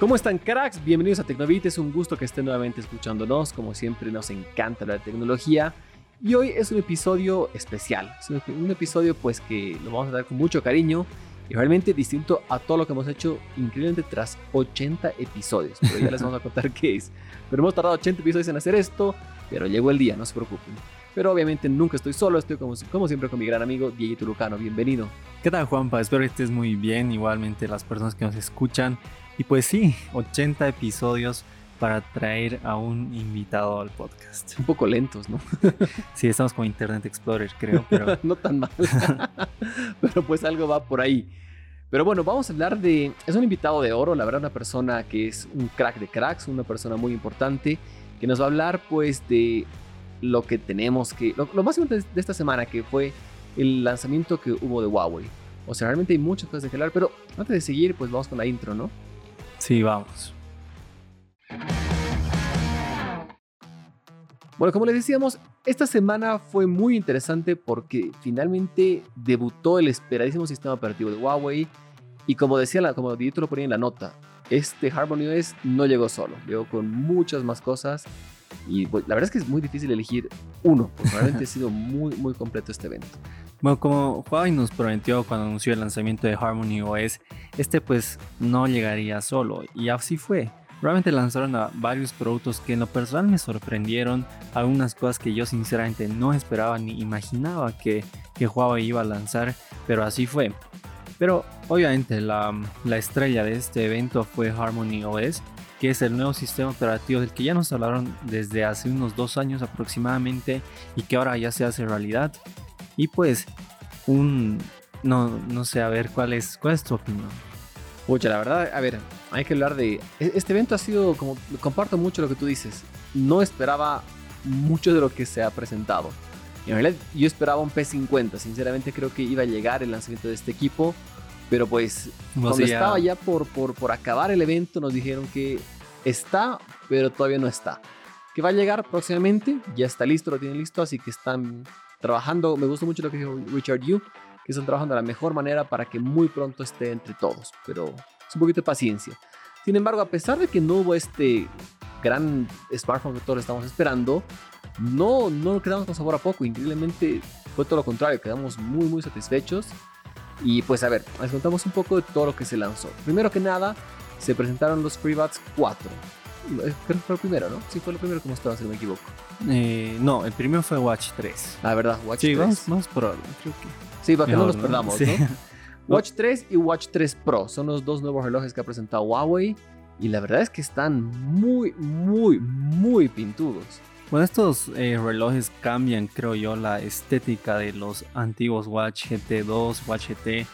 ¿Cómo están cracks? Bienvenidos a Tecnovit, es un gusto que estén nuevamente escuchándonos, como siempre nos encanta la tecnología y hoy es un episodio especial, es un, episodio pues que lo vamos a dar con mucho cariño y realmente distinto a todo lo que hemos hecho increíblemente tras 80 episodios, pero ya les vamos a contar qué es. Pero hemos tardado 80 episodios en hacer esto, pero llegó el día, no se preocupen. Pero obviamente nunca estoy solo, estoy como, como siempre con mi gran amigo Diego Tulucano, bienvenido. ¿Qué tal Juanpa? Espero que estés muy bien, igualmente las personas que nos escuchan. Y pues sí, 80 episodios para traer a un invitado al podcast. Un poco lentos, ¿no? sí, estamos con Internet Explorer, creo, pero... no tan mal. pero pues algo va por ahí. Pero bueno, vamos a hablar de... Es un invitado de oro, la verdad, una persona que es un crack de cracks, una persona muy importante, que nos va a hablar pues de lo que tenemos que... Lo, más importante de esta semana, que fue el lanzamiento que hubo de Huawei. O sea, realmente hay muchas cosas que hablar, pero antes de seguir, pues vamos con la intro, ¿no? Sí, vamos. Bueno, como les decíamos, esta semana fue muy interesante porque finalmente debutó el esperadísimo sistema operativo de Huawei y como decía, la, como Dieto lo ponía en la nota, este Harmony OS no llegó solo, llegó con muchas más cosas y pues, la verdad es que es muy difícil elegir uno, porque realmente ha sido muy, muy completo este evento. Bueno, como Huawei nos prometió cuando anunció el lanzamiento de Harmony OS, este pues no llegaría solo, y así fue. Realmente lanzaron a varios productos que en lo personal me sorprendieron, algunas cosas que yo sinceramente no esperaba ni imaginaba que, que Huawei iba a lanzar, pero así fue. Pero obviamente la, la estrella de este evento fue Harmony OS, que es el nuevo sistema operativo del que ya nos hablaron desde hace unos dos años aproximadamente y que ahora ya se hace realidad. Y pues, un. No, no sé, a ver, ¿cuál es, cuál es tu opinión? Pucha, la verdad, a ver, hay que hablar de. E, este evento ha sido como. Comparto mucho lo que tú dices. No esperaba mucho de lo que se ha presentado. en realidad, yo esperaba un P50. Sinceramente, creo que iba a llegar el lanzamiento de este equipo. Pero pues, cuando estaba ya por, por, por acabar el evento, nos dijeron que está, pero todavía no está. Que va a llegar próximamente, ya está listo, lo tienen listo, así que están trabajando, me gusta mucho lo que dijo Richard Yu, que están trabajando de la mejor manera para que muy pronto esté entre todos, pero es un poquito de paciencia. Sin embargo, a pesar de que no hubo este gran smartphone que todos estamos esperando, no, no quedamos con sabor a poco, increíblemente fue todo lo contrario, quedamos muy muy satisfechos. Y pues a ver, les contamos un poco de todo lo que se lanzó. Primero que nada, se presentaron los FreeBuds 4. Creo que fue el primero, ¿no? Sí, fue el primero que mostraba, si no me equivoco. Eh, no, el primero fue Watch 3. Ah, ¿verdad? Watch sí, 3. Vamos, por orden, creo que. Sí, para que no nos perdamos, ¿no? Watch 3 y Watch 3 Pro son los dos nuevos relojes que ha presentado Huawei. Y la verdad es que están muy, muy, muy pintudos. Bueno, estos eh, relojes cambian, creo yo, la estética de los antiguos Watch GT2, Watch GT,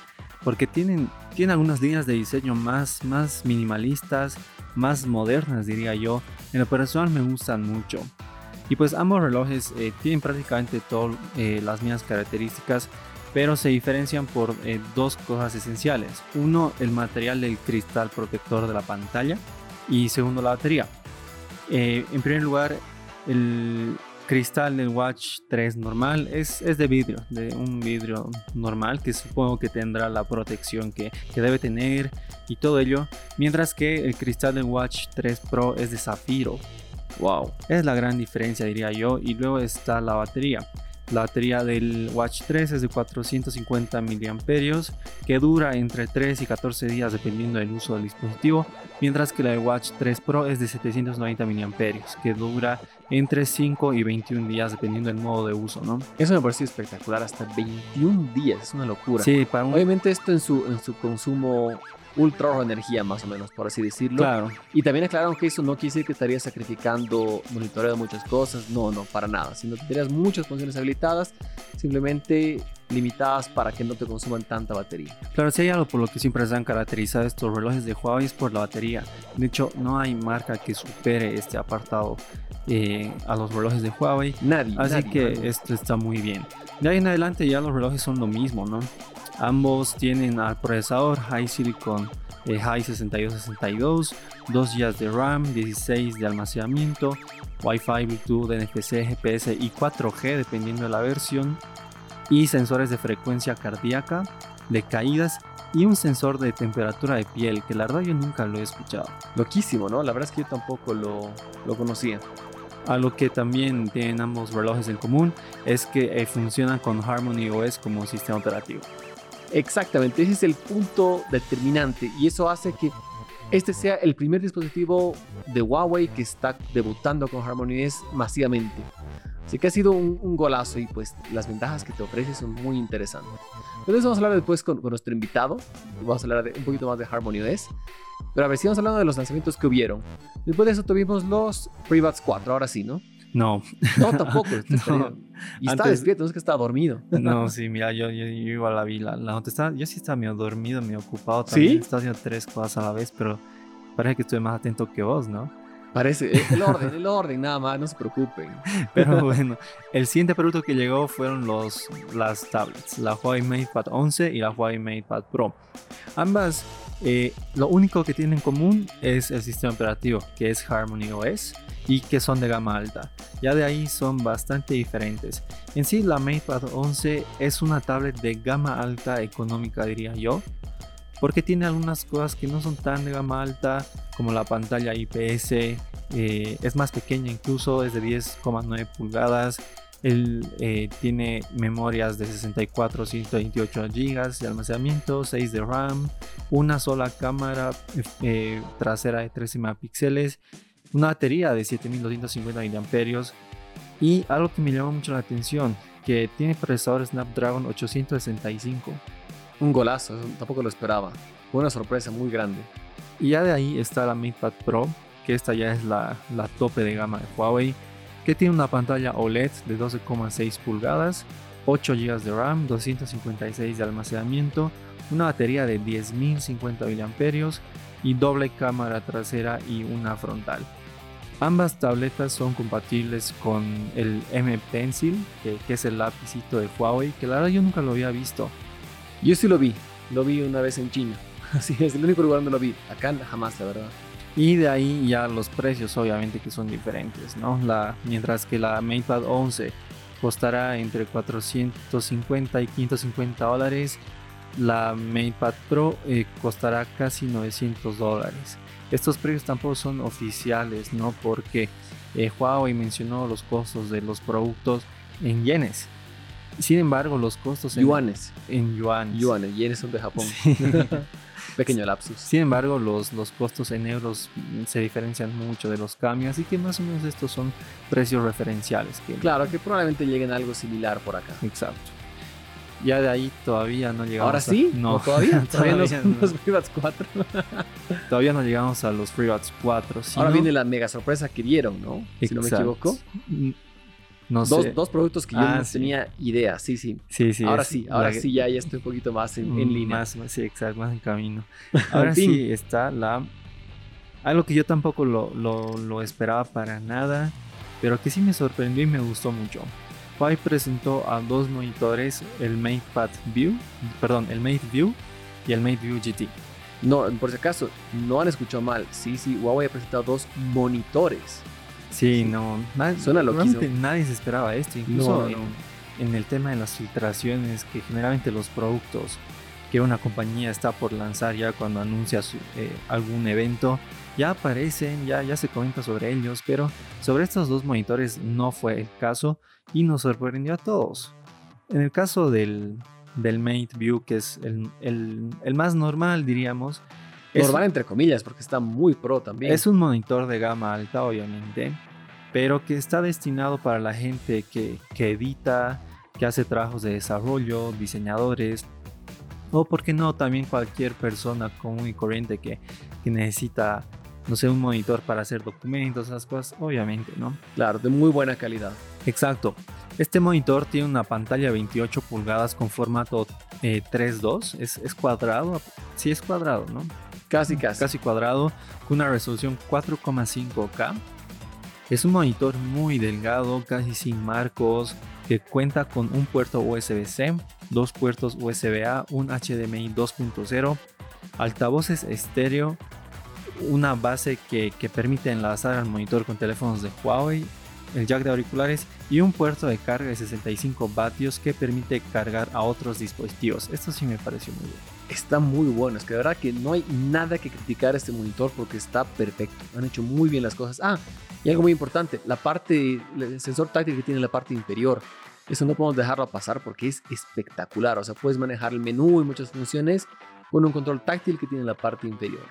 porque tienen, tienen algunas líneas de diseño más, más minimalistas, más modernas, diría yo. En lo personal me gustan mucho. Y pues ambos relojes eh, tienen prácticamente todas eh, las mismas características, pero se diferencian por eh, dos cosas esenciales. Uno, el material del cristal protector de la pantalla y segundo, la batería. en primer lugar, el cristal del Watch 3 normal es, es, de vidrio, de un vidrio normal que supongo que tendrá la protección que, que, debe tener y todo ello, mientras que el cristal del Watch 3 Pro es de zafiro. Wow, es la gran diferencia diría yo y luego está la batería. La batería del Watch 3 es de 450 mAh que dura entre 3 y 14 días dependiendo del uso del dispositivo, mientras que la de Watch 3 Pro es de 790 mAh que dura entre 5 y 21 días dependiendo del modo de uso, ¿no? Eso me parece espectacular, hasta 21 días, es una locura. Sí, para Obviamente esto en su, en su consumo ultra energía, más o menos, por así decirlo. Claro. Y también aclararon que eso no quiere decir que estarías sacrificando monitoreo de muchas cosas. No, no, para nada. Sino que tendrías muchas funciones habilitadas, simplemente limitadas para que no te consuman tanta batería. Claro, si hay algo por lo que siempre se han caracterizado estos relojes de Huawei es por la batería. De hecho, no hay marca que supere este apartado eh, a los relojes de Huawei. Nadie. Así que esto está muy bien. De ahí en adelante ya los relojes son lo mismo, ¿no? Ambos tienen al procesador High Silicon eh, High 6262, 2 GB de RAM, 16 de almacenamiento, Wi-Fi, Bluetooth, NFC, GPS y 4G dependiendo de la versión, y sensores de frecuencia cardíaca, de caídas y un sensor de temperatura de piel, que la verdad yo nunca lo he escuchado. Loquísimo, ¿no? La verdad es que yo tampoco lo, lo conocía. A lo que también tienen ambos relojes en común es que eh, funcionan con Harmony OS como sistema operativo. Exactamente, ese es el punto determinante y eso hace que este sea el primer dispositivo de Huawei que está debutando con Harmony OS masivamente. Así que ha sido un, golazo y pues las ventajas que te ofrece son muy interesantes. Entonces vamos a hablar después con, nuestro invitado. Vamos a hablar un poquito más de Harmony OS. Pero a ver, sigamos hablando de los lanzamientos que hubieron. Después de eso tuvimos los FreeBuds 4, ahora sí, ¿no? No. No, tampoco. Y está despierto, no es que está dormido. No, sí, mira, yo, yo, igual la vi. La, la yo sí estaba medio dormido, medio ocupado también. ¿Sí? Estaba haciendo tres cosas a la vez, pero parece que estuve más atento que vos, ¿no? Parece, el orden, el orden, nada más, no se preocupen. Pero bueno, el siguiente producto que llegó fueron los, las tablets, la Huawei MatePad 11 y la Huawei MatePad Pro. Ambas, eh, lo único que tienen en común es el sistema operativo, que es Harmony OS y que son de gama alta. Ya de ahí son bastante diferentes. En sí, la MatePad 11 es una tablet de gama alta económica, diría yo porque tiene algunas cosas que no son tan de gama alta como la pantalla IPS eh, es más pequeña incluso es de 10,9 pulgadas. Él eh, tiene memorias de 64 128 GB de almacenamiento 6 de RAM una sola cámara eh, trasera de 13 megapíxeles una batería de 7250 mAh y algo que me llamó mucho la atención que tiene procesador Snapdragon 865 un golazo, tampoco lo esperaba. Fue una sorpresa muy grande. Y ya de ahí está la MatePad Pro, que esta ya es la, la tope de gama de Huawei, que tiene una pantalla OLED de 12,6 pulgadas, 8 GB de RAM, 256 de almacenamiento, una batería de 10.050 mAh y doble cámara trasera y una frontal. Ambas tabletas son compatibles con el M Pencil, que, es el lapicito de Huawei, que la verdad yo nunca lo había visto. Yo sí lo vi, lo vi una vez en China. Así es, el único lugar donde lo vi. Acá jamás, la verdad. Y de ahí ya los precios obviamente que son diferentes, ¿no? Mientras que la MatePad 11 costará entre 450 y 550 dólares, la MatePad Pro eh, costará casi 900 dólares. Estos precios tampoco son oficiales, ¿no? Porque eh, Huawei mencionó los costos de los productos en yenes. Sin embargo, los costos en yuanes. En yuanes. Yuanes, yenes son de Japón. Pequeño lapsus. Sin embargo, los, los costos en euros se diferencian mucho de los cambios, así que más o menos estos son precios referenciales. Que claro, que probablemente lleguen a algo similar por acá. Exacto. Ya de ahí todavía no llegamos. ¿Ahora sí? No, todavía. todavía, los, los FreeBuds 4. todavía no llegamos a los FreeBuds 4. Ahora viene la mega sorpresa que dieron, ¿no? Si no me equivoco. Dos, dos, productos que yo ah, no tenía idea, sí, sí. Sí, sí. Ahora sí, ahora sí ya, ya estoy un poquito más en, en mm, línea. Más, sí, exacto, más en camino. Ahora sí está la... Algo que yo tampoco lo, lo, lo, esperaba para nada, pero que sí me sorprendió y me gustó mucho. Huawei presentó a dos monitores, el MatePad View, perdón, el Mate View y el Mate View GT. No, por si acaso, no han escuchado mal. Sí, sí, Huawei ha presentado dos monitores. Sí, no. Nadie, Suena Nadie se esperaba esto. Incluso en, el tema de las filtraciones, que generalmente los productos que una compañía está por lanzar ya cuando anuncia eh, algún evento, ya aparecen, ya, ya se comenta sobre ellos, pero sobre estos dos monitores no fue el caso y nos sorprendió a todos. En el caso del, del Mate View, que es el, el, el más normal, diríamos, Normal entre comillas, porque está muy pro también. Es un monitor de gama alta, obviamente, pero que está destinado para la gente que, que edita, que hace trabajos de desarrollo, diseñadores, o por qué no, también cualquier persona común y corriente que, que necesita, no sé, un monitor para hacer documentos, esas cosas, obviamente, ¿no? Claro, de muy buena calidad. Exacto. Este monitor tiene una pantalla 28 pulgadas con formato 3.2, eh, es, es cuadrado, sí es cuadrado, ¿no? Casi, casi. Casi cuadrado, con una resolución 4,5K. Es un monitor muy delgado, casi sin marcos, que cuenta con un puerto USB-C, dos puertos USB-A, un HDMI 2.0, altavoces estéreo, una base que, que, permite enlazar al monitor con teléfonos de Huawei, el jack de auriculares y un puerto de carga de 65 vatios que permite cargar a otros dispositivos. Esto sí me pareció muy bien. Está muy bueno. Es que de verdad que no hay nada que criticar a este monitor porque está perfecto. Han hecho muy bien las cosas. Ah, y algo muy importante, la parte, el sensor táctil que tiene en la parte inferior. Eso no podemos dejarlo pasar porque es espectacular. O sea, puedes manejar el menú y muchas funciones con un control táctil que tiene en la parte inferior.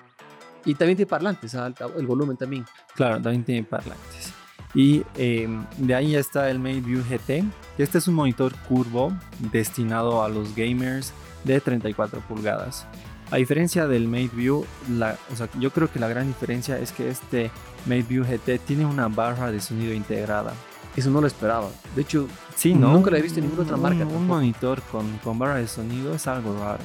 Y también tiene parlantes, el volumen también. Claro, también tiene parlantes. Y em, de ahí está el MateView GT. Este es un monitor curvo destinado a los gamers de 34 pulgadas. A diferencia del MateView, la, o sea, yo creo que la gran diferencia es que este MateView GT tiene una barra de sonido integrada. Eso no lo esperaba. De hecho, sí, ¿no? nunca lo he visto en ninguna otra marca. Un, monitor con, con, barra de sonido es algo raro.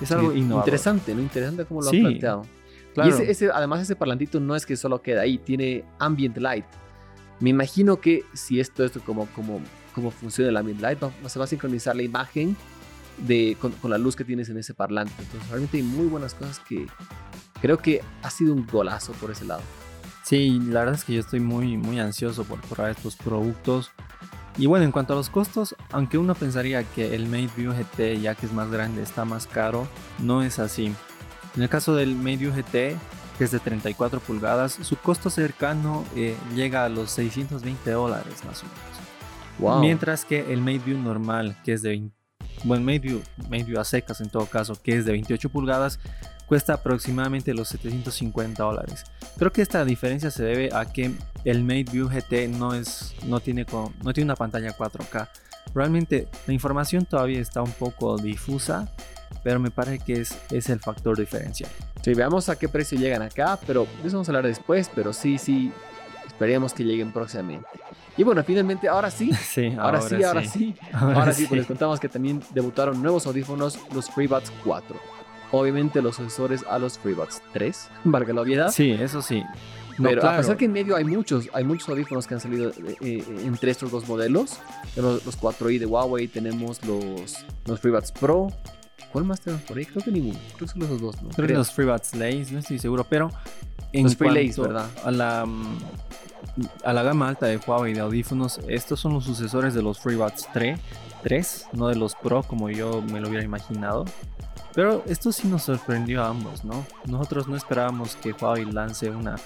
Es algo innovador. Interesante, ¿no? Interesante cómo lo han planteado. Claro. Y ese, además ese parlantito no es que solo queda ahí, tiene ambient light. Me imagino que si esto, esto como, como, como funciona el ambient light, se va a sincronizar la imagen de, con, la luz que tienes en ese parlante. Entonces, realmente hay muy buenas cosas que creo que ha sido un golazo por ese lado. Sí, la verdad es que yo estoy muy, muy ansioso por probar estos productos. Y bueno, en cuanto a los costos, aunque uno pensaría que el MateView GT, ya que es más grande, está más caro, no es así. En el caso del MateView GT, que es de 34 pulgadas, su costo cercano eh, llega a los 620 dólares más o menos. Mientras que el MateView normal, que es de 20 bueno, MateView, a secas en todo caso, que es de 28 pulgadas, cuesta aproximadamente los 750 dólares. Creo que esta diferencia se debe a que el MateView GT no, es, no, tiene, no tiene una pantalla 4K. Realmente la información todavía está un poco difusa, pero me parece que es, es el factor diferencial. Sí, veamos a qué precio llegan acá, pero de eso vamos a hablar después, pero sí, sí, esperemos que lleguen próximamente. Y bueno, finalmente, ahora sí. Sí, ahora, sí, ahora sí. Ahora, sí, pues les contamos que también debutaron nuevos audífonos, los FreeBuds 4. Obviamente los sucesores a los FreeBuds 3, valga la obviedad. Sí, eso sí. Pero a pesar que en medio hay muchos, hay muchos audífonos que han salido eh, eh, entre estos dos modelos. Los, los 4i de Huawei, tenemos los, los FreeBuds Pro. ¿Cuál más tenemos por ahí? Creo que ninguno. Creo que son los dos, ¿no? Creo, que los FreeBuds Lace, no estoy seguro, pero en los Free Lace, ¿verdad? A la mm, a la gama alta de Huawei de audífonos, estos son los sucesores de los FreeBuds 3, 3, no de los Pro como yo me lo hubiera imaginado. Pero esto sí nos sorprendió a ambos, ¿no? Nosotros no esperábamos que Huawei lance una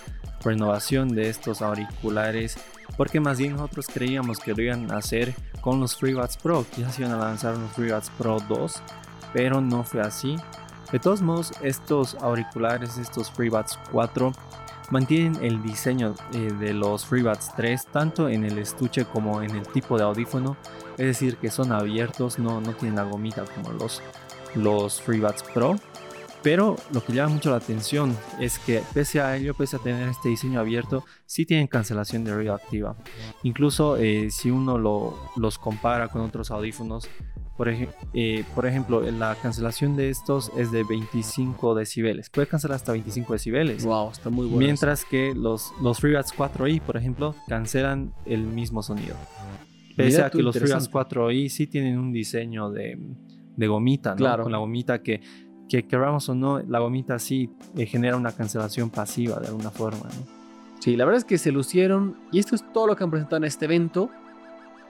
renovación de estos auriculares, porque más bien nosotros creíamos que lo iban a hacer con los FreeBuds Pro, quizás iban a lanzar unos FreeBuds Pro 2, pero no fue así. De todos modos, estos auriculares, estos FreeBuds 4, mantienen el diseño eh, de los FreeBuds 3 tanto en el estuche como en el tipo de audífono, es decir, que son abiertos, no, no tienen la gomita como los, los FreeBuds Pro. Pero lo que llama mucho la atención es que pese a ello, pese a tener este diseño abierto, sí tienen cancelación de ruido activa. Incluso eh, si uno lo, los compara con otros audífonos, por, eh, por, ejemplo, la cancelación de estos es de 25 decibeles. Puede cancelar hasta 25 decibeles. Wow, está muy bueno. Mientras que los, los FreeBuds 4i, por ejemplo, cancelan el mismo sonido. Pese a que los FreeBuds 4i sí tienen un diseño de, de gomita, ¿no? Claro. Con la gomita que, que queramos o no, la gomita sí eh, genera una cancelación pasiva de alguna forma, ¿no? Sí, la verdad es que se lucieron y esto es todo lo que han presentado en este evento.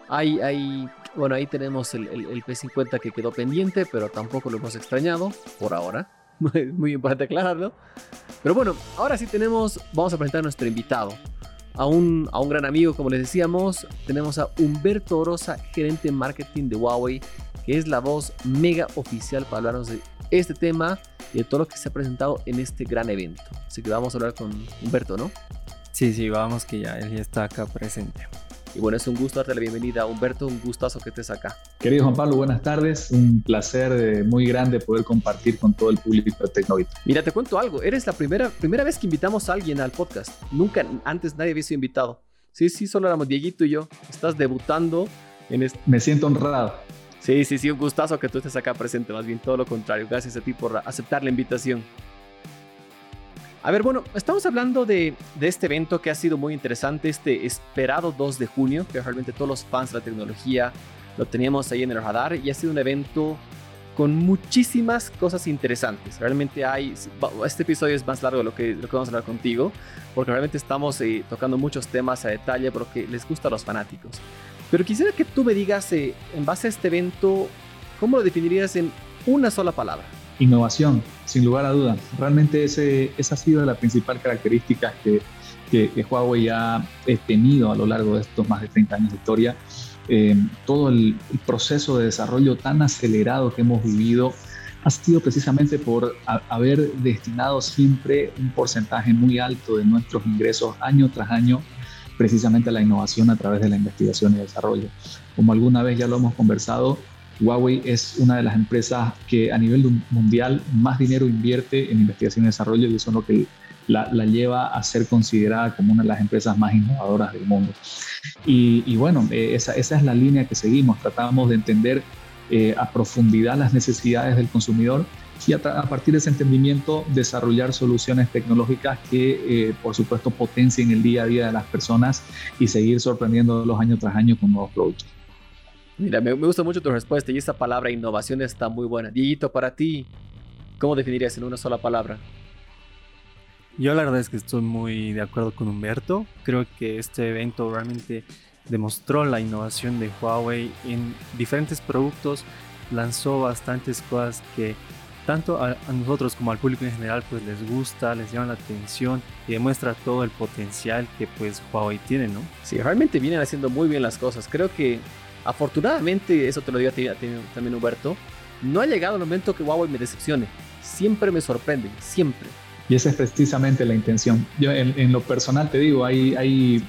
Hay, hay bueno, ahí tenemos el, P50 que quedó pendiente, pero tampoco lo hemos extrañado por ahora. Muy importante aclararlo. Pero bueno, ahora sí tenemos, vamos a presentar a nuestro invitado. A un, a un gran amigo, como les decíamos, tenemos a Humberto Orosa, gerente marketing de Huawei, que es la voz mega oficial para hablarnos de este tema y de todo lo que se ha presentado en este gran evento. Así que vamos a hablar con Humberto, ¿no? Sí, sí, vamos que ya él ya está acá presente. Y bueno, es un gusto darte la bienvenida. Humberto, un gustazo que estés acá. Querido Juan Pablo, buenas tardes. Un placer eh, muy grande poder compartir con todo el público de Tecnovito. Mira, te cuento algo. Eres la primera, primera vez que invitamos a alguien al podcast. Nunca antes nadie había sido invitado. Sí, sí, solo éramos Dieguito y yo. Estás debutando en este... Me siento honrado. Sí, sí, sí, un gustazo que tú estés acá presente. Más bien todo lo contrario. Gracias a ti por aceptar la invitación. A ver, bueno, estamos hablando de, este evento que ha sido muy interesante, este esperado 2 de junio, que realmente todos los fans de la tecnología lo teníamos ahí en el radar y ha sido un evento con muchísimas cosas interesantes. Realmente hay, este episodio es más largo de lo que, lo que vamos a hablar contigo, porque realmente estamos eh, tocando muchos temas a detalle porque les gusta a los fanáticos. Pero quisiera que tú me digas, eh, en base a este evento, ¿cómo lo definirías en una sola palabra? Innovación, sin lugar a dudas. Realmente ese, esa ha sido la principal característica que, que, Huawei ha tenido a lo largo de estos más de 30 años de historia. Eh, todo el, proceso de desarrollo tan acelerado que hemos vivido ha sido precisamente por haber destinado siempre un porcentaje muy alto de nuestros ingresos año tras año precisamente a la innovación a través de la investigación y desarrollo. Como alguna vez ya lo hemos conversado, Huawei es una de las empresas que a nivel mundial más dinero invierte en investigación y desarrollo y eso es lo que la, lleva a ser considerada como una de las empresas más innovadoras del mundo. Y, bueno, eh, esa, es la línea que seguimos. Tratamos de entender eh, a profundidad las necesidades del consumidor y a, partir de ese entendimiento desarrollar soluciones tecnológicas que, eh, por supuesto, potencien el día a día de las personas y seguir sorprendiéndolos año tras año con nuevos productos. Mira, me, me gusta mucho tu respuesta y esta palabra innovación está muy buena. Dieguito, para ti, ¿cómo definirías en una sola palabra? Yo la verdad es que estoy muy de acuerdo con Humberto. Creo que este evento realmente demostró la innovación de Huawei en diferentes productos, lanzó bastantes cosas que tanto a, nosotros como al público en general pues les gusta, les llama la atención y demuestra todo el potencial que pues Huawei tiene, ¿no? Sí, realmente vienen haciendo muy bien las cosas. Creo que afortunadamente, eso te lo digo a ti, también Humberto, no ha llegado el momento que Huawei me decepcione. Siempre me sorprende, siempre. Y esa es precisamente la intención. Yo en, lo personal te digo, hay, hay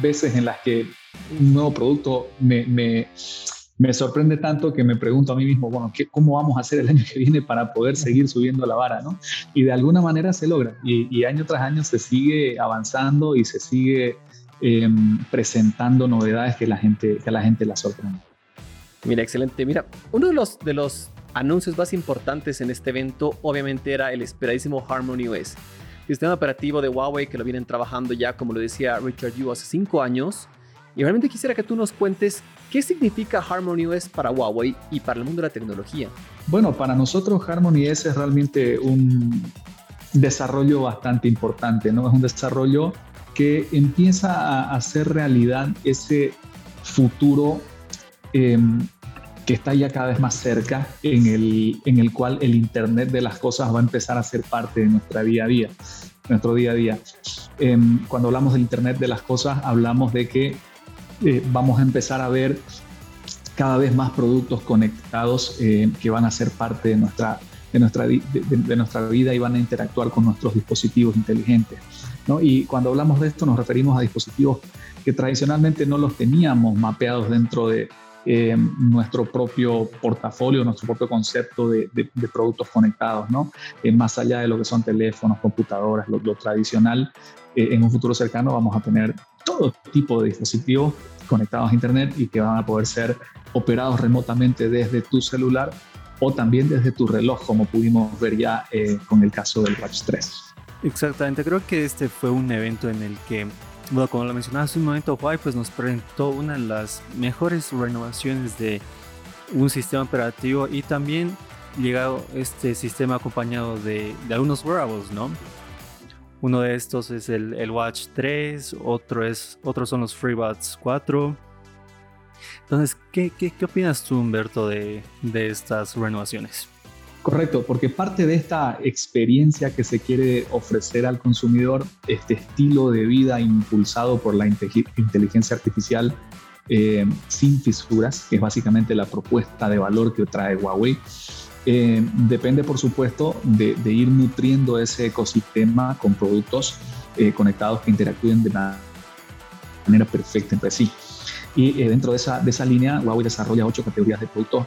veces en las que un nuevo producto me, me, me, sorprende tanto que me pregunto a mí mismo, bueno, ¿qué, ¿cómo vamos a hacer el año que viene para poder seguir subiendo la vara? ¿no? Y de alguna manera se logra. Y, año tras año se sigue avanzando y se sigue em, presentando novedades que, la gente, que a la gente la sorprende. Mira, excelente. Mira, uno de los, de los anuncios más importantes en este evento obviamente era el esperadísimo Harmony OS, sistema operativo de Huawei que lo vienen trabajando ya, como lo decía Richard Yu, hace cinco años. Y realmente quisiera que tú nos cuentes qué significa Harmony OS para Huawei y para el mundo de la tecnología. Bueno, para nosotros Harmony OS es realmente un desarrollo bastante importante, ¿no? Es un desarrollo empieza a hacer realidad ese futuro em, que está ya cada vez más cerca, en el, en el cual el Internet de las cosas va a empezar a ser parte de nuestra día a día, nuestro día a día. Em, cuando hablamos del Internet de las cosas, hablamos de que eh, vamos a empezar a ver cada vez más productos conectados eh, que van a ser parte de nuestra, de, nuestra, de, nuestra vida y van a interactuar con nuestros dispositivos inteligentes. ¿No? Y cuando hablamos de esto nos referimos a dispositivos que tradicionalmente no los teníamos mapeados dentro de, eh, nuestro propio portafolio, nuestro propio concepto de, productos conectados, ¿no? Eh, más allá de lo que son teléfonos, computadoras, lo, tradicional, eh, en un futuro cercano vamos a tener todo tipo de dispositivos conectados a Internet y que van a poder ser operados remotamente desde tu celular o también desde tu reloj, como pudimos ver ya con el caso del Watch 3. Exactamente, creo que este fue un evento en el que bueno, como lo mencionaba hace un momento, Huawei pues nos presentó una de las mejores renovaciones de un sistema operativo y también llegado este sistema acompañado de, algunos wearables, ¿no? Uno de estos es el, Watch 3, otro es, otros son los FreeBuds 4. Entonces, ¿qué, qué, qué opinas tú, Humberto, de, de estas renovaciones? Correcto, porque parte de esta experiencia que se quiere ofrecer al consumidor, este estilo de vida impulsado por la inteligencia artificial eh, sin fisuras, que es básicamente la propuesta de valor que trae Huawei, eh, depende por supuesto de, ir nutriendo ese ecosistema con productos eh, conectados que interactúen de manera perfecta entre sí. Y dentro de esa, de esa línea, Huawei desarrolla ocho categorías de productos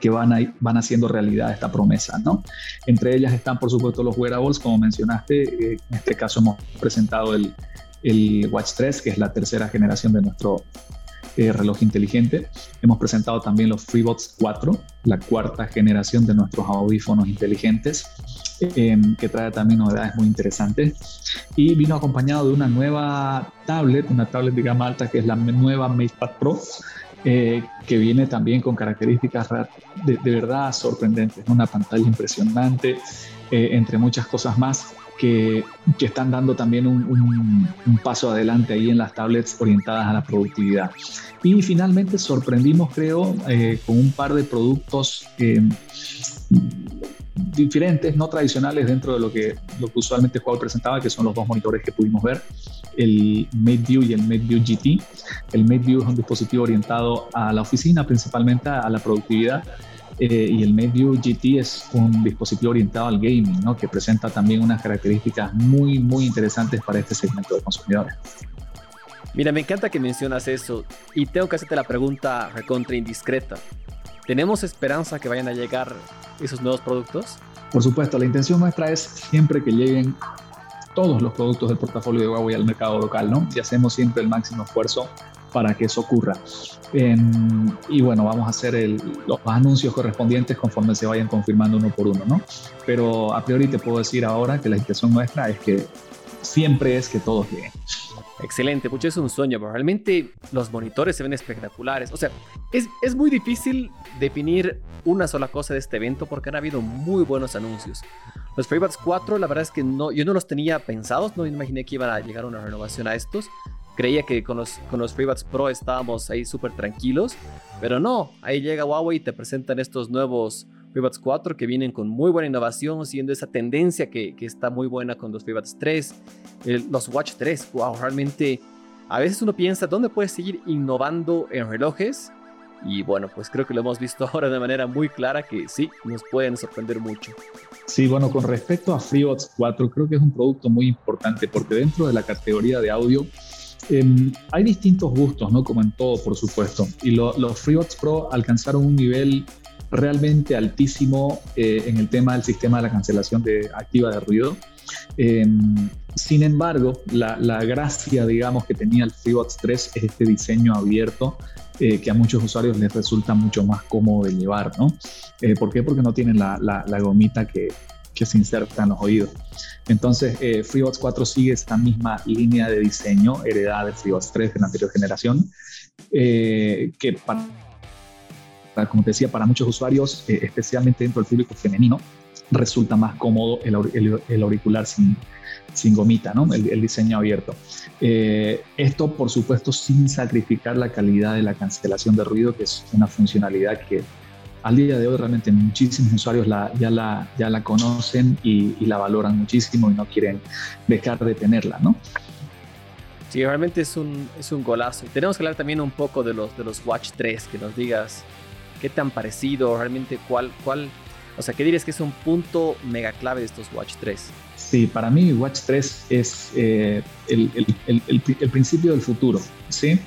que van, a, van haciendo realidad esta promesa, ¿no? Entre ellas están, por supuesto, los wearables, como mencionaste, eh, en este caso hemos presentado el, el Watch 3, que es la tercera generación de nuestro eh, reloj inteligente. Hemos presentado también los FreeBuds 4, la cuarta generación de nuestros audífonos inteligentes, em, que trae también novedades muy interesantes. Y vino acompañado de una nueva tablet, una tablet de gama alta que es la nueva MatePad Pro, eh, que viene también con características de, verdad sorprendentes, una pantalla impresionante, eh, entre muchas cosas más que, están dando también un, un, paso adelante ahí en las tablets orientadas a la productividad. Y finalmente sorprendimos, creo, eh, con un par de productos diferentes, no tradicionales dentro de lo que, lo que usualmente Huawei presentaba, que son los dos monitores que pudimos ver, el MateView y el MateView GT. El MateView es un dispositivo orientado a la oficina, principalmente a la productividad, eh, y el MateView GT es un dispositivo orientado al gaming, ¿no? que presenta también unas características muy, muy interesantes para este segmento de consumidores. Mira, me encanta que mencionas eso y tengo que hacerte la pregunta recontra indiscreta. ¿Tenemos esperanza que vayan a llegar esos nuevos productos? Por supuesto, la intención nuestra es siempre que lleguen todos los productos del portafolio de Huawei al mercado local, ¿no? Y hacemos siempre el máximo esfuerzo para que eso ocurra. Em, y bueno, vamos a hacer los anuncios correspondientes conforme se vayan confirmando uno por uno, ¿no? Pero a priori te puedo decir ahora que la intención nuestra es que siempre es que todos lleguen. Excelente, mucho es un sueño, pero realmente los monitores se ven espectaculares. O sea, es, es, muy difícil definir una sola cosa de este evento porque han habido muy buenos anuncios. Los FreeBuds 4, la verdad es que no, yo no los tenía pensados, no imaginé que iban a llegar una renovación a estos, creía que con los, con los FreeBuds Pro estábamos ahí súper tranquilos, pero no, ahí llega Huawei y te presentan estos nuevos FreeBuds 4 que vienen con muy buena innovación, siguiendo esa tendencia que, que está muy buena con los FreeBuds 3, los Watch 3, wow, realmente a veces uno piensa, ¿dónde puedes seguir innovando en relojes? Y bueno, pues creo que lo hemos visto ahora de manera muy clara que sí, nos pueden sorprender mucho. Sí, bueno, con respecto a FreeBuds 4, creo que es un producto muy importante porque dentro de la categoría de audio Em, hay distintos gustos, ¿no? Como en todo, por supuesto. Y los FreeBuds Pro alcanzaron un nivel realmente altísimo eh, en el tema del sistema de la cancelación de activa de ruido. Em, sin embargo, la, gracia, digamos, que tenía el FreeBuds 3 es este diseño abierto eh, que a muchos usuarios les resulta mucho más cómodo de llevar, ¿no? Eh, ¿Por qué? Porque no tienen la, la gomita que, que se inserta en los oídos. Entonces, eh, FreeBuds 4 sigue esta misma línea de diseño heredada de FreeBuds 3 de la anterior generación, que para, como te decía, para muchos usuarios, eh, especialmente dentro del público femenino, resulta más cómodo el, auricular sin, gomita, ¿no? el, diseño abierto. Eh, esto, por supuesto, sin sacrificar la calidad de la cancelación de ruido, que es una funcionalidad que al día de hoy realmente muchísimos usuarios ya, la, ya la conocen y, la valoran muchísimo y no quieren dejar de tenerla, ¿no? Sí, realmente es un, es un golazo. Tenemos que hablar también un poco de los, de los Watch 3, que nos digas qué tan parecido, realmente cuál, cuál, o sea, ¿qué dirías que es un punto mega clave de estos Watch 3? Sí, para mí Watch 3 es eh, el, el, el, el, principio del futuro, ¿sí?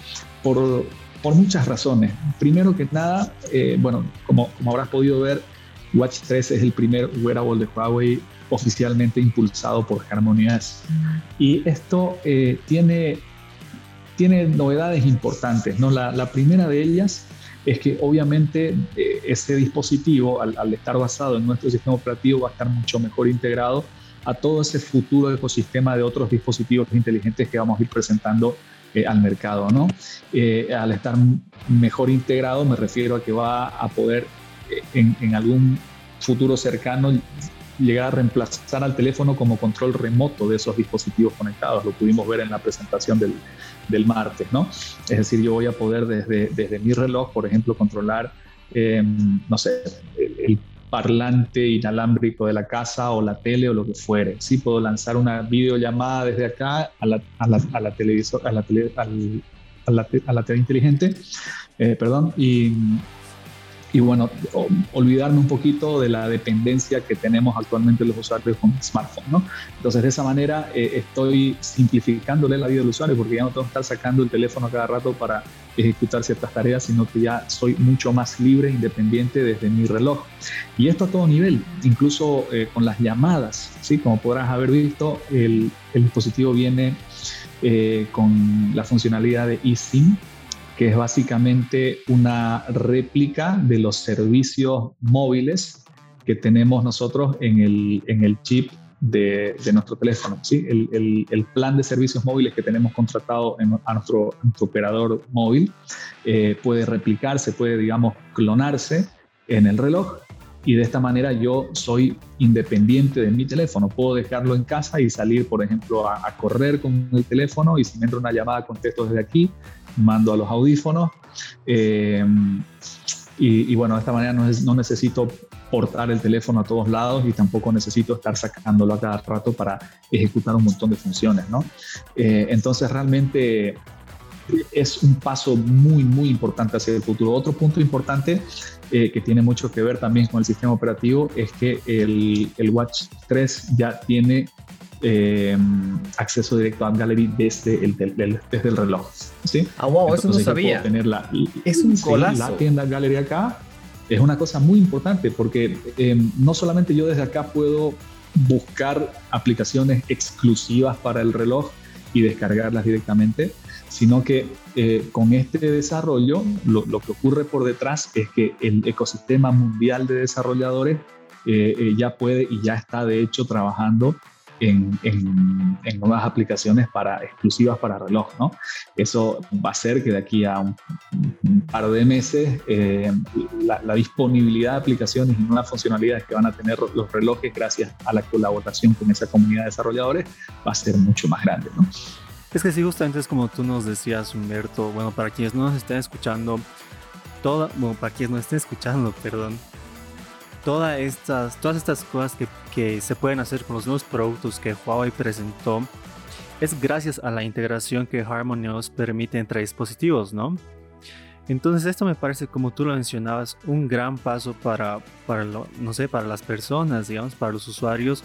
Por, por muchas razones. Primero que nada, eh, bueno, como, como habrás podido ver, Watch 3 es el primer wearable de Huawei oficialmente impulsado por Harmony. Y esto eh, tiene, tiene novedades importantes. ¿no? La, la, primera de ellas es que obviamente eh, ese dispositivo, al, estar basado en nuestro sistema operativo, va a estar mucho mejor integrado a todo ese futuro ecosistema de otros dispositivos inteligentes que vamos a ir presentando eh, al mercado, ¿no? Eh, al estar mejor integrado me refiero a que va a poder en, algún futuro cercano llegar a reemplazar al teléfono como control remoto de esos dispositivos conectados. Lo pudimos ver en la presentación del, del martes, ¿no? Es decir, yo voy a poder desde, desde mi reloj, por ejemplo, controlar, no sé, el, parlante inalámbrico de la casa o la tele o lo que fuere. Sí, puedo lanzar una videollamada desde acá a la, a la, a la televisor, a la tele, a la, a la tele inteligente, eh, perdón, y y bueno, olvidarme un poquito de la dependencia que tenemos actualmente los usuarios con smartphone, ¿no? Entonces, de esa manera eh, estoy simplificándole la vida del usuario porque ya no tengo que estar sacando el teléfono cada rato para ejecutar ciertas tareas, sino que ya soy mucho más libre independiente desde mi reloj. Y esto a todo nivel, incluso eh, con las llamadas, ¿sí? Como podrás haber visto, el, el dispositivo viene eh, con la funcionalidad de eSIM, que es básicamente una réplica de los servicios móviles que tenemos nosotros en el, en el chip de, de, nuestro teléfono. ¿sí? El, el, plan de servicios móviles que tenemos contratado en, a nuestro, operador móvil eh, puede replicarse, puede, digamos, clonarse en el reloj y de esta manera yo soy independiente de mi teléfono. Puedo dejarlo en casa y salir, por ejemplo, a, a correr con el teléfono y si me entra una llamada contesto desde aquí mando a los audífonos. Eh, Y, bueno, de esta manera no, necesito portar el teléfono a todos lados y tampoco necesito estar sacándolo a cada rato para ejecutar un montón de funciones, ¿no? Eh, entonces realmente es un paso muy, muy importante hacia el futuro. Otro punto importante eh, que tiene mucho que ver también con el sistema operativo es que el, el Watch 3 ya tiene eh, acceso directo a Gallery desde el, desde el reloj. ¿sí? Ah, wow, eso no sabía. Tener la, es un golazo. la tienda Gallery acá es una cosa muy importante porque eh, no solamente yo desde acá puedo buscar aplicaciones exclusivas para el reloj y descargarlas directamente, sino que eh, con este desarrollo lo, lo, que ocurre por detrás es que el ecosistema mundial de desarrolladores ya puede y ya está de hecho trabajando en, nuevas aplicaciones para, exclusivas para reloj. ¿no? Eso va a hacer que de aquí a un, par de meses eh, la, disponibilidad de aplicaciones y nuevas funcionalidades que van a tener los relojes gracias a la colaboración con esa comunidad de desarrolladores va a ser mucho más grande. ¿no? Es que sí, justamente es como tú nos decías, Humberto, bueno, para quienes no nos estén escuchando, toda, bueno, para quienes no estén escuchando, perdón, todas estas, todas estas cosas que, que, se pueden hacer con los nuevos productos que Huawei presentó es gracias a la integración que HarmonyOS permite entre dispositivos, ¿no? Entonces esto me parece, como tú lo mencionabas, un gran paso para, para no sé, para las personas, digamos, para los usuarios,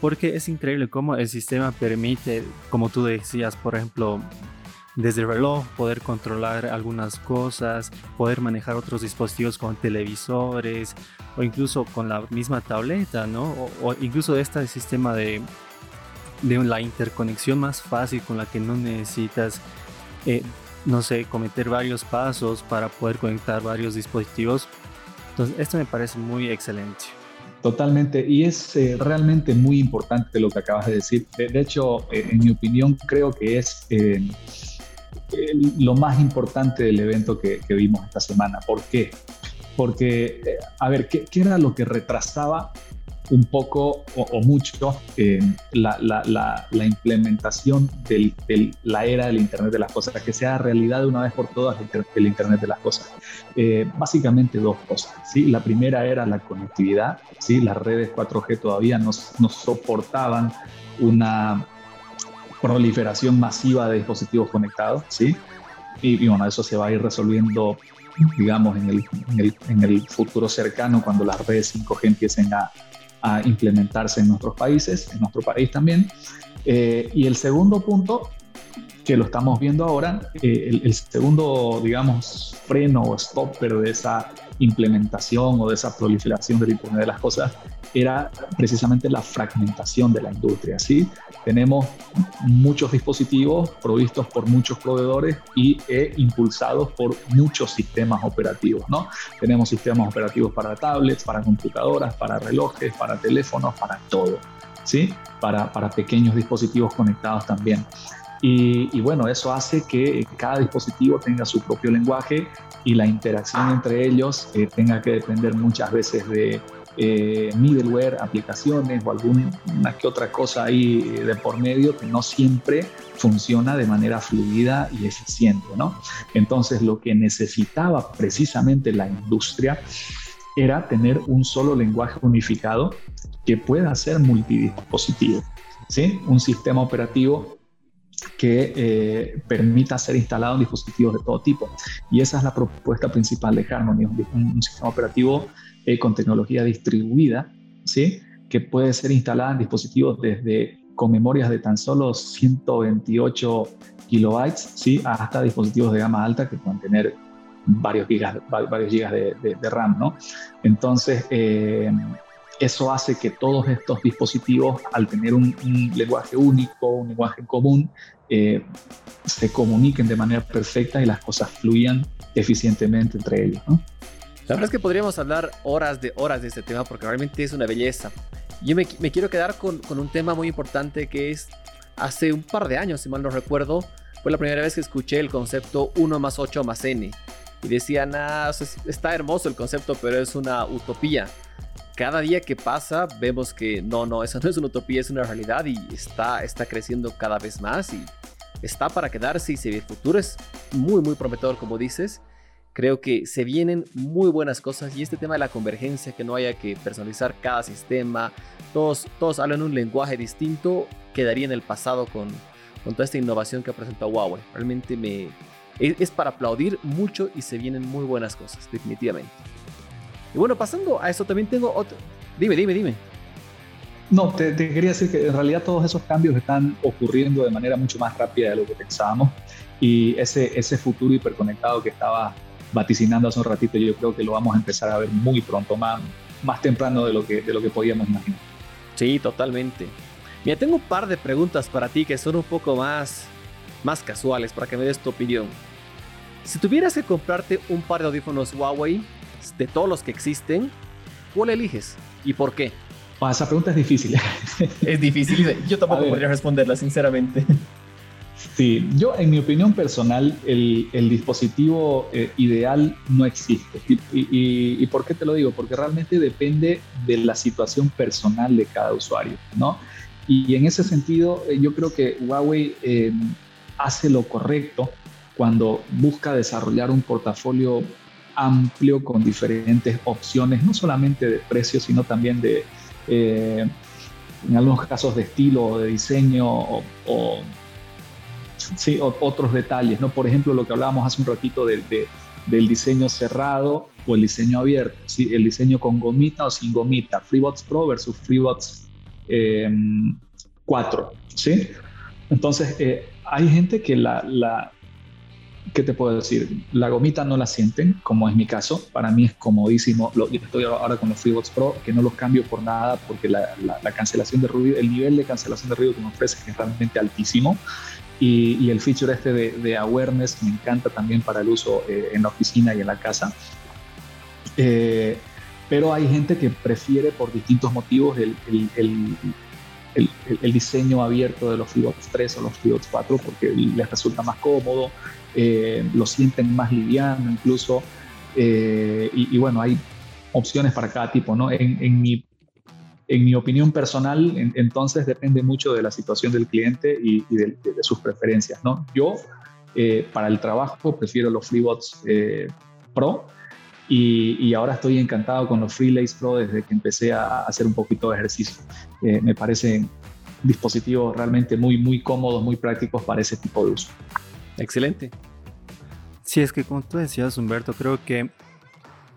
porque es increíble cómo el sistema permite, como tú decías, por ejemplo, desde el reloj poder controlar algunas cosas, poder manejar otros dispositivos con televisores o incluso con la misma tableta, ¿no? O, incluso este sistema de, de la interconexión más fácil con la que no necesitas, eh, no sé, cometer varios pasos para poder conectar varios dispositivos. Entonces, esto me parece muy excelente. Totalmente, y es eh, realmente muy importante lo que acabas de decir. De, hecho, eh, en mi opinión, creo que es lo más importante del evento que, vimos esta semana. ¿Por qué? Porque, eh, a ver, ¿qué, era lo que retrasaba un poco o, mucho eh, la, implementación de la era del Internet de las Cosas, que sea realidad de una vez por todas el, Internet de las Cosas. Eh, básicamente dos cosas. ¿sí? La primera era la conectividad. ¿sí? Las redes 4G todavía no soportaban una proliferación masiva de dispositivos conectados, ¿sí? Y, bueno, eso se va a ir resolviendo, digamos, en el, futuro cercano, cuando las redes 5G empiecen a, implementarse en nuestros países, en nuestro país también. Eh, y el segundo punto, que lo estamos viendo ahora, eh, el, el, segundo, digamos, freno o stopper de esa implementación o de esa proliferación del Internet de las Cosas era precisamente la fragmentación de la industria. ¿sí? Tenemos muchos dispositivos provistos por muchos proveedores y e impulsados por muchos sistemas operativos. ¿no? Tenemos sistemas operativos para tablets, para computadoras, para relojes, para teléfonos, para todo. ¿sí? Para, para pequeños dispositivos conectados también. Y, bueno, eso hace que cada dispositivo tenga su propio lenguaje y la interacción entre ellos eh, tenga que depender muchas veces de eh, middleware, aplicaciones o alguna que otra cosa ahí de por medio que no siempre funciona de manera fluida y eficiente. ¿no? Entonces lo que necesitaba precisamente la industria era tener un solo lenguaje unificado que pueda ser multidispositivo. ¿sí? Un sistema operativo que eh, permita ser instalado en dispositivos de todo tipo. Y esa es la propuesta principal de Harmony, un, sistema operativo eh, con tecnología distribuida, ¿sí? que puede ser instalada en dispositivos desde con memorias de tan solo 128 kilobytes ¿sí? hasta dispositivos de gama alta que pueden tener varios gigas, varios gigas de, RAM. ¿no? Entonces, eh, eso hace que todos estos dispositivos, al tener un, lenguaje único, un lenguaje común, eh, se comuniquen de manera perfecta y las cosas fluyan eficientemente entre ellos. ¿no? La verdad es que podríamos hablar horas de horas de este tema porque realmente es una belleza. Yo me, quiero quedar con, con, un tema muy importante que es hace un par de años, si mal no recuerdo, fue la primera vez que escuché el concepto 1 más 8 más n. Y decían, ah, está hermoso el concepto, pero es una utopía cada día que pasa vemos que no, no, eso no es una utopía, es una realidad y está, está creciendo cada vez más y está para quedarse y ve el futuro es muy, muy prometedor, como dices. Creo que se vienen muy buenas cosas y este tema de la convergencia, que no haya que personalizar cada sistema, todos, todos hablan un lenguaje distinto, quedaría en el pasado con, con toda esta innovación que ha presentado Huawei. Realmente me, es, para aplaudir mucho y se vienen muy buenas cosas, definitivamente. Y bueno, pasando a eso, también tengo otro... Dime, dime, dime. No, te, quería decir que en realidad todos esos cambios están ocurriendo de manera mucho más rápida de lo que pensábamos y ese, ese futuro hiperconectado que estaba vaticinando hace un ratito, yo creo que lo vamos a empezar a ver muy pronto, más, más temprano de lo, que, de lo que podíamos imaginar. Sí, totalmente. Mira, tengo un par de preguntas para ti que son un poco más, más casuales para que me des tu opinión. Si tuvieras que comprarte un par de audífonos Huawei de todos los que existen, ¿cuál eliges y por qué? Ah, esa pregunta es difícil. Es difícil. Yo tampoco podría responderla, sinceramente. Sí, yo en mi opinión personal, el, dispositivo eh, ideal no existe. Y, y, por qué te lo digo? Porque realmente depende de la situación personal de cada usuario, ¿no? Y en ese sentido, eh, yo creo que Huawei eh, hace lo correcto cuando busca desarrollar un portafolio amplio con diferentes opciones, no solamente de precio, sino también de, eh, en algunos casos, de estilo de diseño o, sí, otros detalles. ¿no? Por ejemplo, lo que hablábamos hace un ratito del diseño cerrado o el diseño abierto, ¿sí? el diseño con gomita o sin gomita, FreeBots Pro versus FreeBots 4. Eh, ¿sí? Entonces, eh, hay gente que la, la, ¿qué te puedo decir? La gomita no la sienten, como es mi caso. Para mí es comodísimo. Lo, estoy ahora con los FreeBots Pro, que no los cambio por nada, porque la, la, cancelación de ruido, el nivel de cancelación de ruido que me ofrece es realmente altísimo. Y, y el feature este de, awareness me encanta también para el uso eh, en la oficina y en la casa. Eh, pero hay gente que prefiere por distintos motivos el, el, el, diseño abierto de los FreeBots 3 o los FreeBots 4 porque les resulta más cómodo, eh, lo sienten más liviano incluso. Eh, y, bueno, hay opciones para cada tipo, ¿no? En, mi, en mi opinión personal, entonces depende mucho de la situación del cliente y, de, sus preferencias, ¿no? Yo, eh, para el trabajo, prefiero los FreeBots Pro, y, ahora estoy encantado con los Freelace Pro desde que empecé a hacer un poquito de ejercicio. Eh, me parecen dispositivos realmente muy, muy cómodos, muy prácticos para ese tipo de uso. Excelente. Sí, es que como tú decías, Humberto, creo que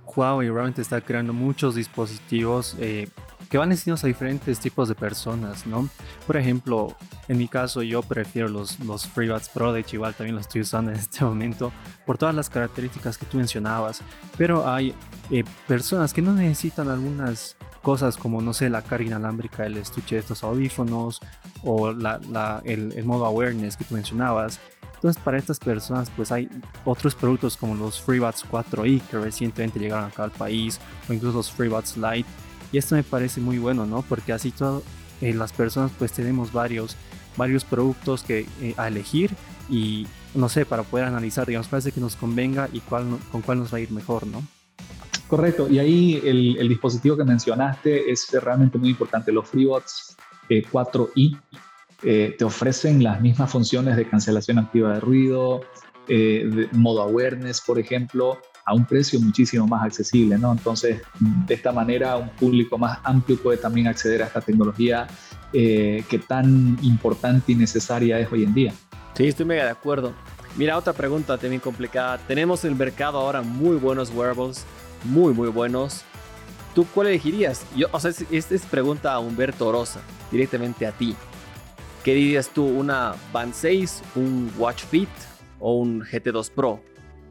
Huawei realmente está creando muchos dispositivos eh, que van destinados a diferentes tipos de personas, ¿no? Por ejemplo, en mi caso yo prefiero los, los FreeBuds Pro, de hecho igual también los estoy usando en este momento, por todas las características que tú mencionabas, pero hay eh, personas que no necesitan algunas cosas como, no sé, la carga inalámbrica del estuche de estos audífonos o la, la, el, el modo awareness que tú mencionabas. Entonces, para estas personas, pues hay otros productos como los FreeBuds 4i que recientemente llegaron acá al país, o incluso los FreeBuds Lite, y esto me parece muy bueno, ¿no? Porque así todo, eh, las personas pues tenemos varios, varios productos que eh, a elegir y no sé, para poder analizar, digamos, cuál es el que nos convenga y cuál, con cuál nos va a ir mejor, ¿no? Correcto, y ahí el, el dispositivo que mencionaste es realmente muy importante. Los FreeBots 4i eh, te ofrecen las mismas funciones de cancelación activa de ruido, de modo awareness, por ejemplo, a un precio muchísimo más accesible, ¿no? Entonces, de esta manera, un público más amplio puede también acceder a esta tecnología eh, que tan importante y necesaria es hoy en día. Sí, estoy mega de acuerdo. Mira, otra pregunta también complicada. Tenemos en el mercado ahora muy buenos wearables, muy, muy buenos. ¿Tú cuál elegirías? Yo, o sea, esta es pregunta a Humberto Rosa, directamente a ti. ¿Qué dirías tú? ¿Una Band 6, un Watch Fit o un GT2 Pro?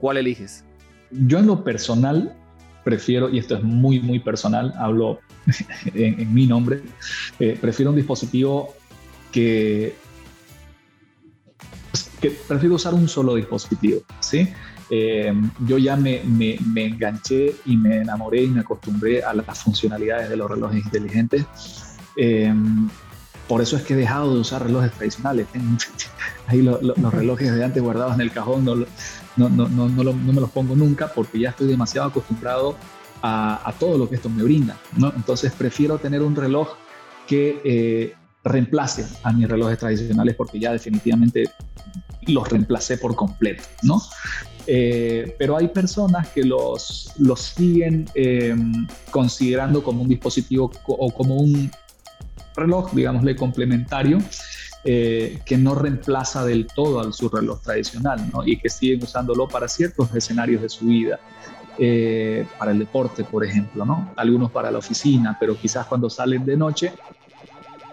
¿Cuál eliges? Yo en lo personal prefiero, y esto es muy, muy personal, hablo en, mi nombre, eh, prefiero un dispositivo que, pues, que prefiero usar un solo dispositivo, ¿sí? Eh, yo ya me, me, me, enganché y me enamoré y me acostumbré a las funcionalidades de los relojes inteligentes. Eh, por eso es que he dejado de usar relojes tradicionales. ahí los relojes de antes guardados en el cajón no, no, no, no, no, me los pongo nunca porque ya estoy demasiado acostumbrado a, todo lo que esto me brinda. ¿no? Entonces prefiero tener un reloj que eh, reemplace a mis relojes tradicionales porque ya definitivamente los reemplacé por completo. ¿no? Eh, pero hay personas que los, los siguen em, considerando como un dispositivo o como un reloj, digámosle, complementario, eh, que no reemplaza del todo a su reloj tradicional ¿no? y que siguen usándolo para ciertos escenarios de su vida. Eh, para el deporte, por ejemplo, ¿no? Algunos para la oficina, pero quizás cuando salen de noche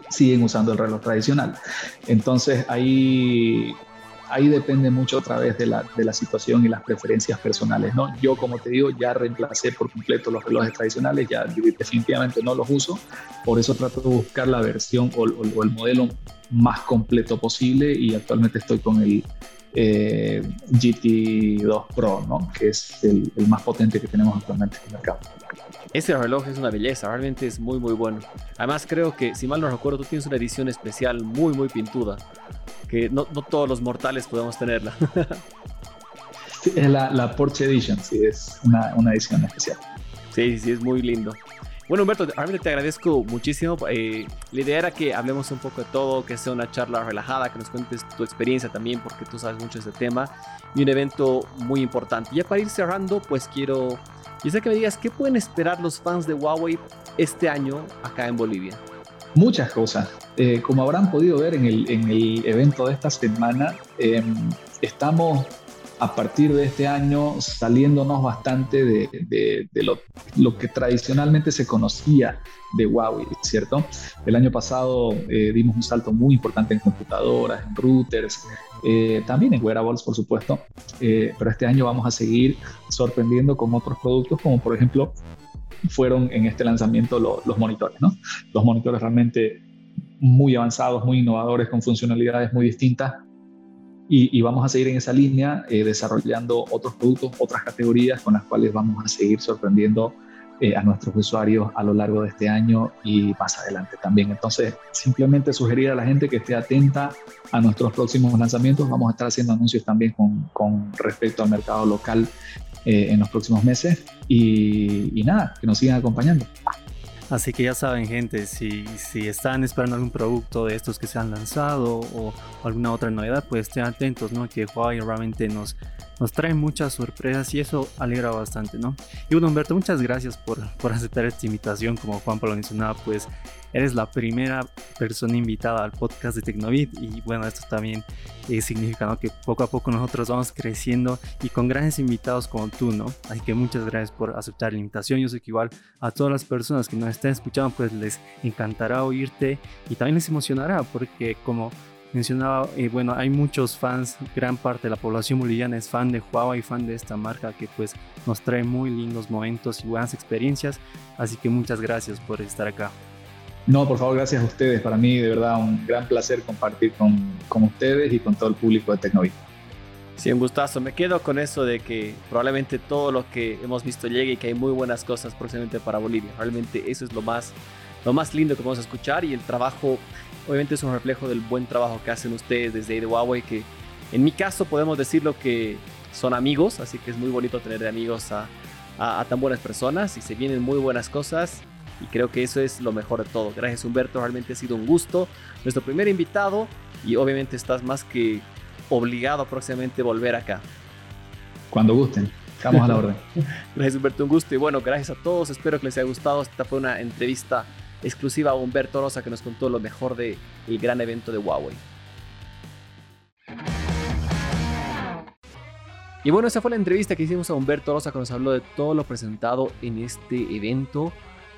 siguen usando el reloj tradicional. Entonces ahí, ahí depende mucho otra vez de la, de la situación y las preferencias personales, ¿no? Yo, como te digo, ya reemplacé por completo los relojes tradicionales, ya definitivamente no los uso, por eso trato de buscar la versión o, o el modelo más completo posible y actualmente estoy con el eh, GT2 Pro, ¿no? que es el, más potente que tenemos actualmente en el mercado. Ese reloj es una belleza, realmente es muy muy bueno. Además creo que, si mal no recuerdo, tú tienes una edición especial muy muy pintuda, que no, no todos los mortales podemos tenerla. es la, la, Porsche Edition, sí, es una, una edición especial. Sí, sí, es muy lindo. Bueno, Humberto, realmente te agradezco muchísimo. Eh, la idea era que hablemos un poco de todo, que sea una charla relajada, que nos cuentes tu experiencia también, porque tú sabes mucho de este tema, y un evento muy importante. Ya para ir cerrando, pues quiero, yo sé que me digas, ¿qué pueden esperar los fans de Huawei este año acá en Bolivia? Muchas cosas. Eh, como habrán podido ver en el, en el evento de esta semana, em, estamos a partir de este año saliéndonos bastante de, lo, que tradicionalmente se conocía de Huawei, ¿cierto? El año pasado eh, dimos un salto muy importante en computadoras, en routers, eh, también en wearables, por supuesto, eh, pero este año vamos a seguir sorprendiendo con otros productos, como por ejemplo fueron en este lanzamiento los monitores, ¿no? Los monitores realmente muy avanzados, muy innovadores, con funcionalidades muy distintas, y, vamos a seguir en esa línea eh, desarrollando otros productos, otras categorías con las cuales vamos a seguir sorprendiendo eh, a nuestros usuarios a lo largo de este año y más adelante también. Entonces, simplemente sugerir a la gente que esté atenta a nuestros próximos lanzamientos. Vamos a estar haciendo anuncios también con, con respecto al mercado local eh, en los próximos meses y, y nada, que nos sigan acompañando. Así que ya saben, gente, si, si están esperando algún producto de estos que se han lanzado o, alguna otra novedad, pues estén atentos, ¿no? Que Huawei realmente nos, nos trae muchas sorpresas y eso alegra bastante, ¿no? Y bueno, Humberto, muchas gracias por, por aceptar esta invitación. Como Juan Pablo mencionaba, pues eres la primera persona invitada al podcast de Tecnovit y bueno, esto también eh, significa que poco a poco nosotros vamos creciendo y con grandes invitados como tú, ¿no? Así que muchas gracias por aceptar la invitación. Yo sé que igual a todas las personas que nos estén escuchando pues les encantará oírte y también les emocionará porque como mencionaba, eh, bueno, hay muchos fans, gran parte de la población boliviana es fan de Huawei, fan de esta marca que pues nos trae muy lindos momentos y buenas experiencias, así que muchas gracias por estar acá. No, por favor, gracias a ustedes. Para mí, de verdad, un gran placer compartir con, con ustedes y con todo el público de Tecnovi. Sí, un gustazo. Me quedo con eso de que probablemente todo lo que hemos visto llegue y que hay muy buenas cosas próximamente para Bolivia. Realmente eso es lo más, lo más lindo que podemos escuchar y el trabajo, obviamente es un reflejo del buen trabajo que hacen ustedes desde de Huawei, que en mi caso podemos decirlo que son amigos, así que es muy bonito tener de amigos a, a tan buenas personas y se vienen muy buenas cosas y creo que eso es lo mejor de todo. Gracias Humberto, realmente ha sido un gusto. Nuestro primer invitado y obviamente estás más que obligado próximamente a volver acá. Cuando gusten. Estamos a la orden. gracias Humberto, un gusto y bueno, gracias a todos. Espero que les haya gustado. Esta fue una entrevista exclusiva a Humberto Rosa que nos contó lo mejor del el gran evento de Huawei. Y bueno, esa fue la entrevista que hicimos a Humberto Rosa que nos habló de todo lo presentado en este evento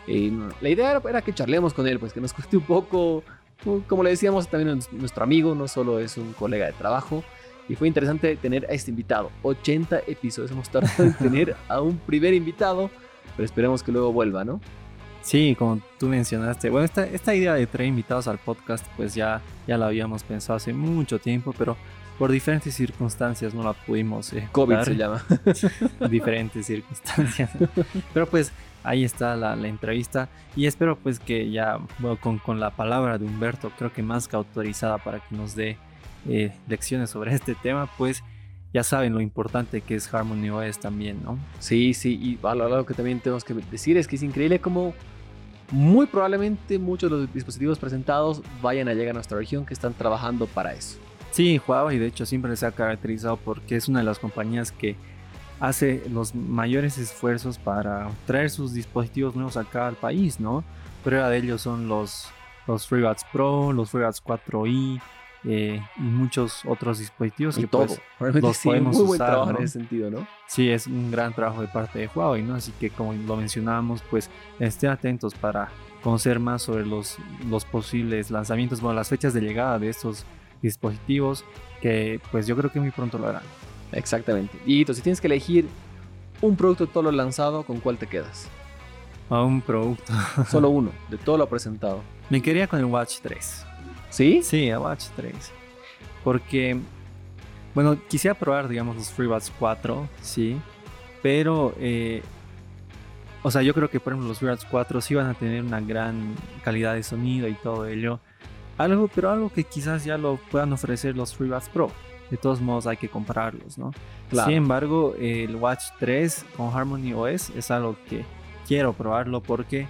la idea era, que charlemos con él, pues que nos cueste un poco, como le decíamos, también nuestro amigo, no solo es un colega de trabajo. Y fue interesante tener a este invitado. 80 episodios hemos tardado en tener a un primer invitado, pero esperemos que luego vuelva, ¿no? Sí, como tú mencionaste, bueno, esta, esta idea de traer invitados al podcast, pues ya, ya la habíamos pensado hace mucho tiempo, pero por diferentes circunstancias no la pudimos. COVID se llama. diferentes circunstancias. Pero pues ahí está la, entrevista y espero pues que ya con, con, la palabra de Humberto creo que más que autorizada para que nos dé eh, lecciones sobre este tema pues ya saben lo importante que es Harmony OS también, ¿no? Sí, sí, y algo que también tenemos que decir es que es increíble como muy probablemente muchos de los dispositivos presentados vayan a llegar a nuestra región que están trabajando para eso. Sí, Huawei de hecho siempre se ha caracterizado porque es una de las compañías que hace los mayores esfuerzos para traer sus dispositivos nuevos acá al país, ¿no? Prueba de ellos son los, los FreeBuds Pro, los FreeBuds 4i eh, y muchos otros dispositivos Y que todo. pues, los sí, podemos muy buen trabajo ¿no? en ese sentido, ¿no? Sí, es un gran trabajo de parte de Huawei, ¿no? Así que como lo mencionábamos, pues estén atentos para conocer más sobre los, los posibles lanzamientos, bueno, las fechas de llegada de estos dispositivos, que pues yo creo que muy pronto lo harán. Exactamente. Y si tienes que elegir un producto de todo lo lanzado, ¿con cuál te quedas? A un producto. Solo uno, de todo lo presentado. Me quería con el Watch 3. ¿Sí? Sí, el Watch 3. Porque, bueno, quisiera probar, digamos, los FreeBuds 4, sí. Pero, eh, o sea, yo creo que, por ejemplo, los FreeBuds 4 sí van a tener una gran calidad de sonido y todo ello. Algo, pero algo que quizás ya lo puedan ofrecer los FreeBuds Pro. De todos modos, hay que comprarlos, ¿no? Claro. Sin embargo, el Watch 3 con Harmony OS es algo que quiero probarlo porque,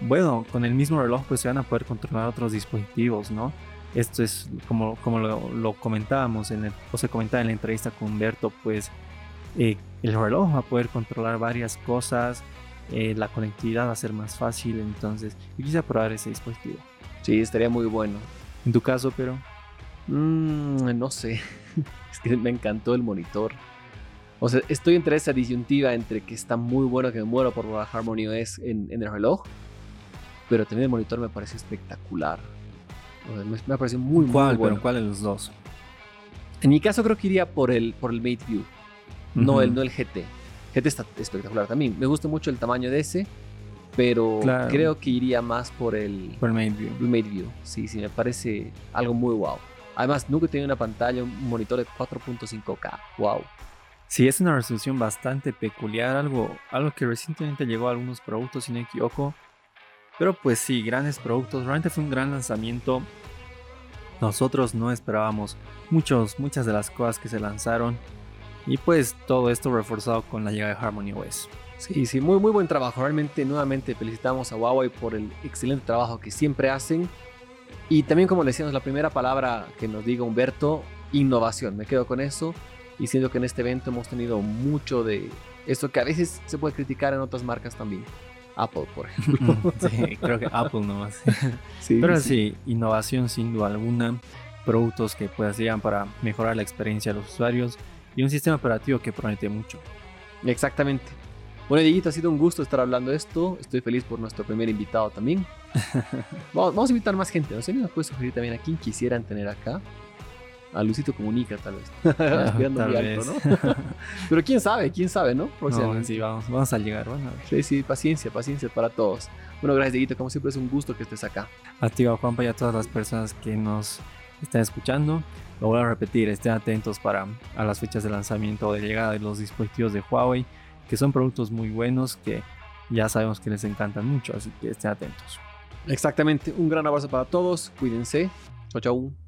bueno, con el mismo reloj pues se van a poder controlar otros dispositivos, ¿no? Esto es como, como lo, lo comentábamos, en el, o se comentaba en la entrevista con Humberto, pues eh, el reloj va a poder controlar varias cosas, eh, la conectividad va a ser más fácil, entonces yo quise probar ese dispositivo. Sí, estaría muy bueno. En tu caso, pero... Mm, no sé. es que me encantó el monitor. O sea, estoy entre esa disyuntiva entre que está muy bueno que me muero por la Harmony OS en, en el reloj, pero también el monitor me parece espectacular. O sea, me, me parece muy, muy ¿Cuál, bueno. pero cuál de los dos? En mi caso creo que iría por el, por el Mate View, no, el, no el GT. GT está espectacular también. Me gusta mucho el tamaño de ese, pero Claro. creo que iría más por el, Por el Mate View. el Mate View. Sí, sí, me parece algo muy wow. Además, nunca he tenido una pantalla, un monitor de 4.5K. Wow. Sí, es una resolución bastante peculiar, algo, algo que recientemente llegó a algunos productos, si no me equivoco. Pero pues sí, grandes productos. Realmente fue un gran lanzamiento. Nosotros no esperábamos muchos, muchas de las cosas que se lanzaron. Y pues todo esto reforzado con la llegada de Harmony OS. Sí, sí, muy, muy buen trabajo. Realmente, nuevamente, felicitamos a Huawei por el excelente trabajo que siempre hacen. Y también, como le decíamos, la primera palabra que nos diga Humberto, innovación. Me quedo con eso. Y siento que en este evento hemos tenido mucho de esto que a veces se puede criticar en otras marcas también. Apple, por ejemplo. sí, creo que Apple nomás. Sí, Pero sí, innovación sin duda alguna. Productos que pues llegan para mejorar la experiencia de los usuarios. Y un sistema operativo que promete mucho. Exactamente. Bueno, Dieguito, ha sido un gusto estar hablando de esto. Estoy feliz por nuestro primer invitado también. vamos, vamos a invitar más gente. No sé, nos puedes sugerir también a quien quisieran tener acá. A Luisito Comunica, tal vez. Aspirando tal alto. ¿no? Pero quién sabe, quién sabe, ¿no? No, sí, vamos, vamos a llegar. Bueno, sí, sí, paciencia, paciencia para todos. Bueno, gracias, Dieguito. Como siempre, es un gusto que estés acá. a ti, a Juanpa, y a todas las personas que nos están escuchando. Lo voy a repetir, estén atentos para a las fechas de lanzamiento o de llegada de los dispositivos de Huawei, que son productos muy buenos que ya sabemos que les encantan mucho, así que estén atentos. Exactamente. Un gran abrazo para todos. Cuídense. Chau, chau.